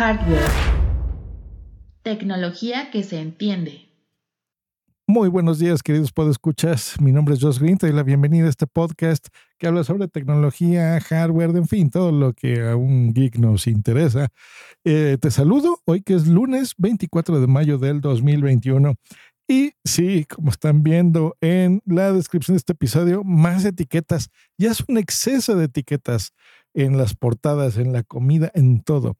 Hardware. Tecnología que se entiende. Muy buenos días, queridos podescuchas. Mi nombre es Josh Green. Te doy la bienvenida a este podcast que habla sobre tecnología, hardware, en fin, todo lo que a un geek nos interesa. Eh, te saludo hoy que es lunes 24 de mayo del 2021. Y sí, como están viendo en la descripción de este episodio, más etiquetas. Ya es un exceso de etiquetas en las portadas, en la comida, en todo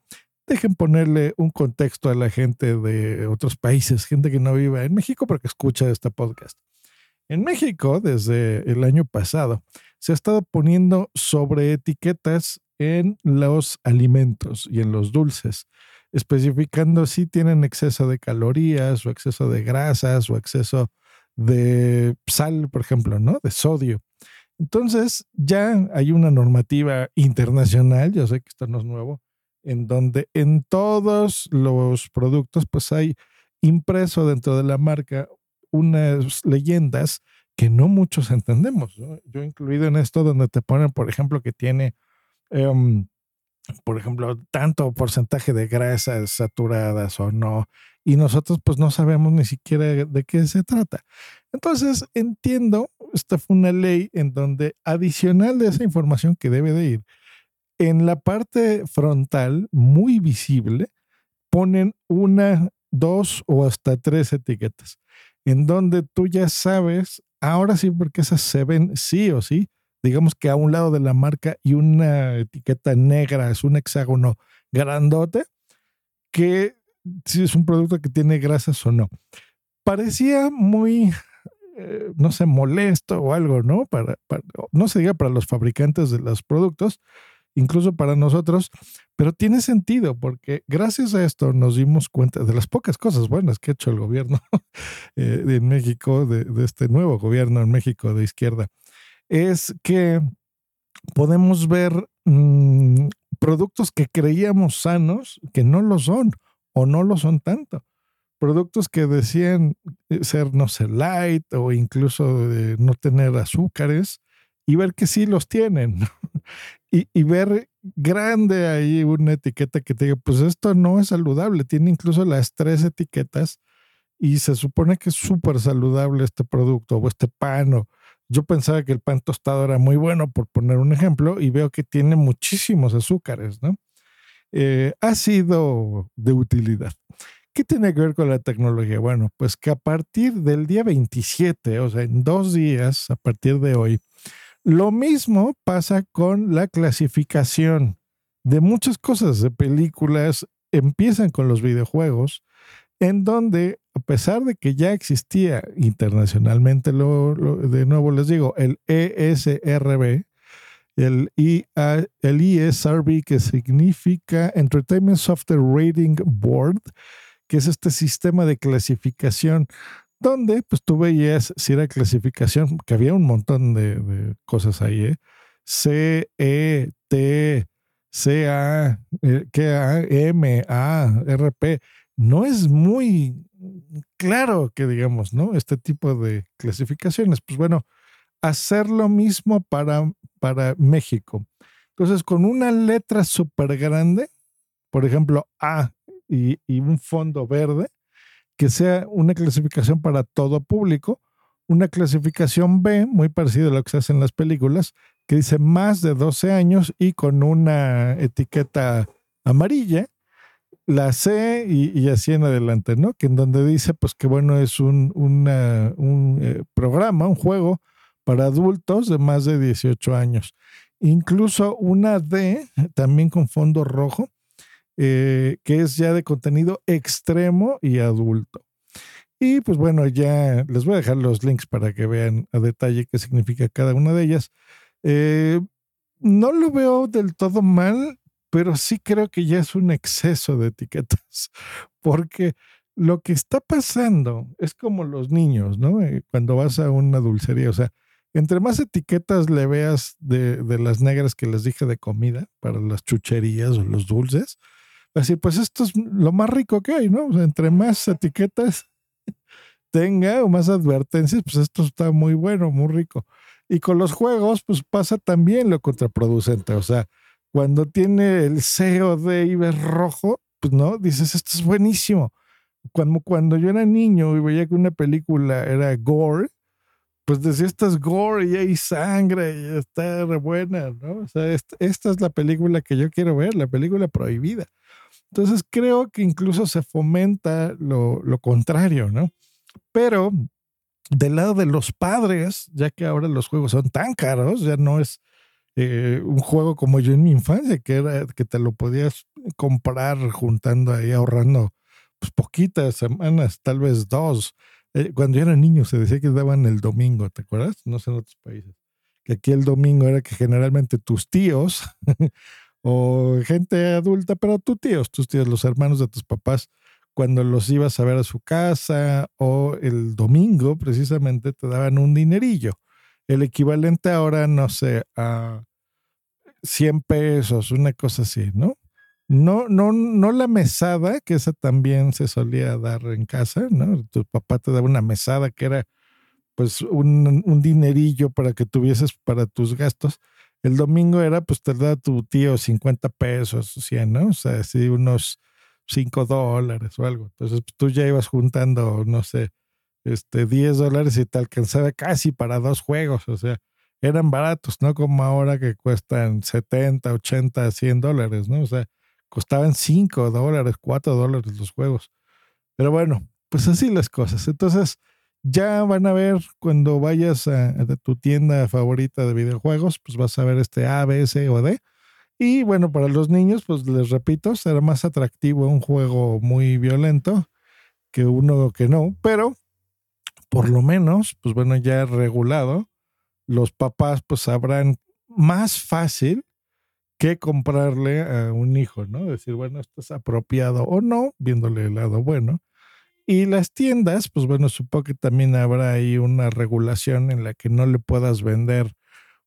dejen ponerle un contexto a la gente de otros países, gente que no vive en México, porque escucha este podcast. En México, desde el año pasado, se ha estado poniendo sobre etiquetas en los alimentos y en los dulces, especificando si tienen exceso de calorías o exceso de grasas o exceso de sal, por ejemplo, ¿no? De sodio. Entonces, ya hay una normativa internacional, yo sé que esto no es nuevo, en donde en todos los productos pues hay impreso dentro de la marca unas leyendas que no muchos entendemos. Yo incluido en esto donde te ponen, por ejemplo, que tiene, em, por ejemplo, tanto porcentaje de grasas saturadas o no, y nosotros pues no sabemos ni siquiera de qué se trata. Entonces, entiendo, esta fue una ley en donde adicional de esa información que debe de ir, en la parte frontal, muy visible, ponen una, dos o hasta tres etiquetas, en donde tú ya sabes, ahora sí, porque esas se ven sí o sí, digamos que a un lado de la marca y una etiqueta negra, es un hexágono grandote, que si es un producto que tiene grasas o no. Parecía muy, eh, no sé, molesto o algo, ¿no? para, no se diga para los fabricantes de los productos, incluso para nosotros, pero tiene sentido porque gracias a esto nos dimos cuenta de las pocas cosas buenas que ha hecho el gobierno eh, en México, de, este nuevo gobierno en México de izquierda, es que podemos ver mm, productos que creíamos sanos que no lo son o no lo son tanto. Productos que decían eh, ser, no sé, light o incluso no tener azúcares y ver que sí los tienen. y, ver grande ahí una etiqueta que te diga, pues esto no es saludable, tiene incluso las tres etiquetas y se supone que es súper saludable este producto o este pan. yo pensaba que el pan tostado era muy bueno, por poner un ejemplo, y veo que tiene muchísimos azúcares, ¿no? Eh, ha sido de utilidad. ¿Qué tiene que ver con la tecnología? Bueno, pues que a partir del día 27, o sea, en dos días, a partir de hoy, lo mismo pasa con la clasificación de muchas cosas de películas, empiezan con los videojuegos, en donde, a pesar de que ya existía internacionalmente, lo, de nuevo les digo, el ESRB, el, el ESRB, que significa Entertainment Software Rating Board, que es este sistema de clasificación donde pues tú veías si era clasificación, que había un montón de, cosas ahí, ¿eh? C, E, T, C, A, eh, A, M, A, R, P. No es muy claro que digamos, ¿no? Este tipo de clasificaciones. Pues bueno, hacer lo mismo para, para México. Entonces, con una letra súper grande, por ejemplo, A y un fondo verde, que sea una clasificación para todo público, una clasificación B, muy parecida a lo que se hace en las películas, que dice más de 12 años y con una etiqueta amarilla, la C y, así en adelante, ¿no? Que en donde dice, pues que bueno, es un, eh, programa, un juego para adultos de más de 18 años. Incluso una D, también con fondo rojo, eh, que es ya de contenido extremo y adulto. Y pues bueno, ya les voy a dejar los links para que vean a detalle qué significa cada una de ellas. Eh, no lo veo del todo mal, pero sí creo que ya es un exceso de etiquetas, porque lo que está pasando es como los niños, ¿no? Eh, cuando vas a una dulcería, o sea, entre más etiquetas le veas de, de, las negras que les dije de comida para las chucherías o los dulces, Así, pues esto es lo más rico que hay, ¿no? O sea, entre más etiquetas tenga o más advertencias, pues esto está muy bueno, muy rico. Y con los juegos, pues pasa también lo contraproducente. O sea, cuando tiene el COD y ves rojo, pues no, dices, esto es buenísimo. Cuando, cuando yo era niño y veía que una película era gore, pues decía, esta es gore y hay sangre y está re buena, ¿no? O sea, esta, es la película que yo quiero ver, la película prohibida. Entonces creo que incluso se fomenta lo, lo contrario, ¿no? Pero del lado de los padres, ya que ahora los juegos son tan caros, ya no es eh, un juego como yo en mi infancia, que era que te lo podías comprar juntando ahí, ahorrando pues, poquitas semanas, tal vez dos. Eh, cuando yo era niño se decía que daban el domingo, ¿te acuerdas? No sé en otros países. Que aquí el domingo era que generalmente tus tíos o gente adulta, pero tus tíos, tus tíos, los hermanos de tus papás, cuando los ibas a ver a su casa o el domingo precisamente te daban un dinerillo. El equivalente ahora, no sé, a 100 pesos, una cosa así, ¿no? No, no, no la mesada, que esa también se solía dar en casa, ¿no? Tu papá te daba una mesada que era pues un, un dinerillo para que tuvieses para tus gastos. El domingo era, pues te da tu tío 50 pesos, 100, ¿no? O sea, así unos 5 dólares o algo. Entonces pues, tú ya ibas juntando, no sé, este, 10 dólares y te alcanzaba casi para dos juegos. O sea, eran baratos, no como ahora que cuestan 70, 80, 100 dólares, ¿no? O sea, costaban 5 dólares, 4 dólares los juegos. Pero bueno, pues así las cosas. Entonces, ya van a ver cuando vayas a, tu tienda favorita de videojuegos, pues vas a ver este A, B, C o D. Y bueno, para los niños, pues les repito, será más atractivo un juego muy violento que uno que no, pero por lo menos, pues bueno, ya regulado, los papás pues sabrán más fácil que comprarle a un hijo, ¿no? Decir, bueno, esto es apropiado o no, viéndole el lado bueno. Y las tiendas, pues bueno, supongo que también habrá ahí una regulación en la que no le puedas vender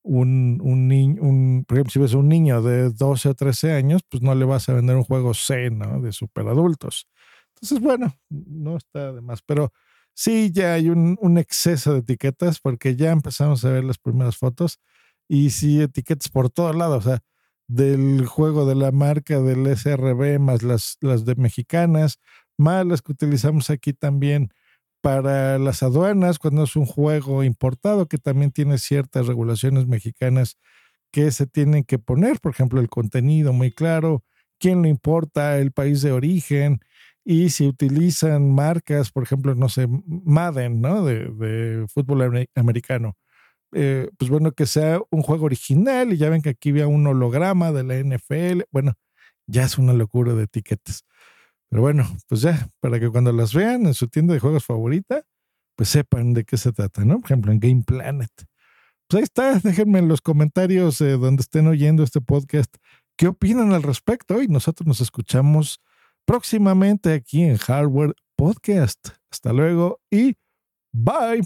un, un niño, un, por ejemplo, si ves un niño de 12 o 13 años, pues no le vas a vender un juego C, ¿no? De superadultos. Entonces, bueno, no está de más, pero sí ya hay un, exceso de etiquetas porque ya empezamos a ver las primeras fotos y sí etiquetas por todos lados, o sea, del juego de la marca del SRB más las, las de mexicanas, más las que utilizamos aquí también para las aduanas cuando es un juego importado que también tiene ciertas regulaciones mexicanas que se tienen que poner, por ejemplo, el contenido muy claro, quién lo importa, el país de origen y si utilizan marcas, por ejemplo, no sé, Madden, ¿no? De, de fútbol americano. Eh, pues bueno, que sea un juego original y ya ven que aquí había un holograma de la NFL. Bueno, ya es una locura de etiquetas. Pero bueno, pues ya, para que cuando las vean en su tienda de juegos favorita, pues sepan de qué se trata, ¿no? Por ejemplo, en Game Planet. Pues ahí está, déjenme en los comentarios eh, donde estén oyendo este podcast qué opinan al respecto y nosotros nos escuchamos próximamente aquí en Hardware Podcast. Hasta luego y bye.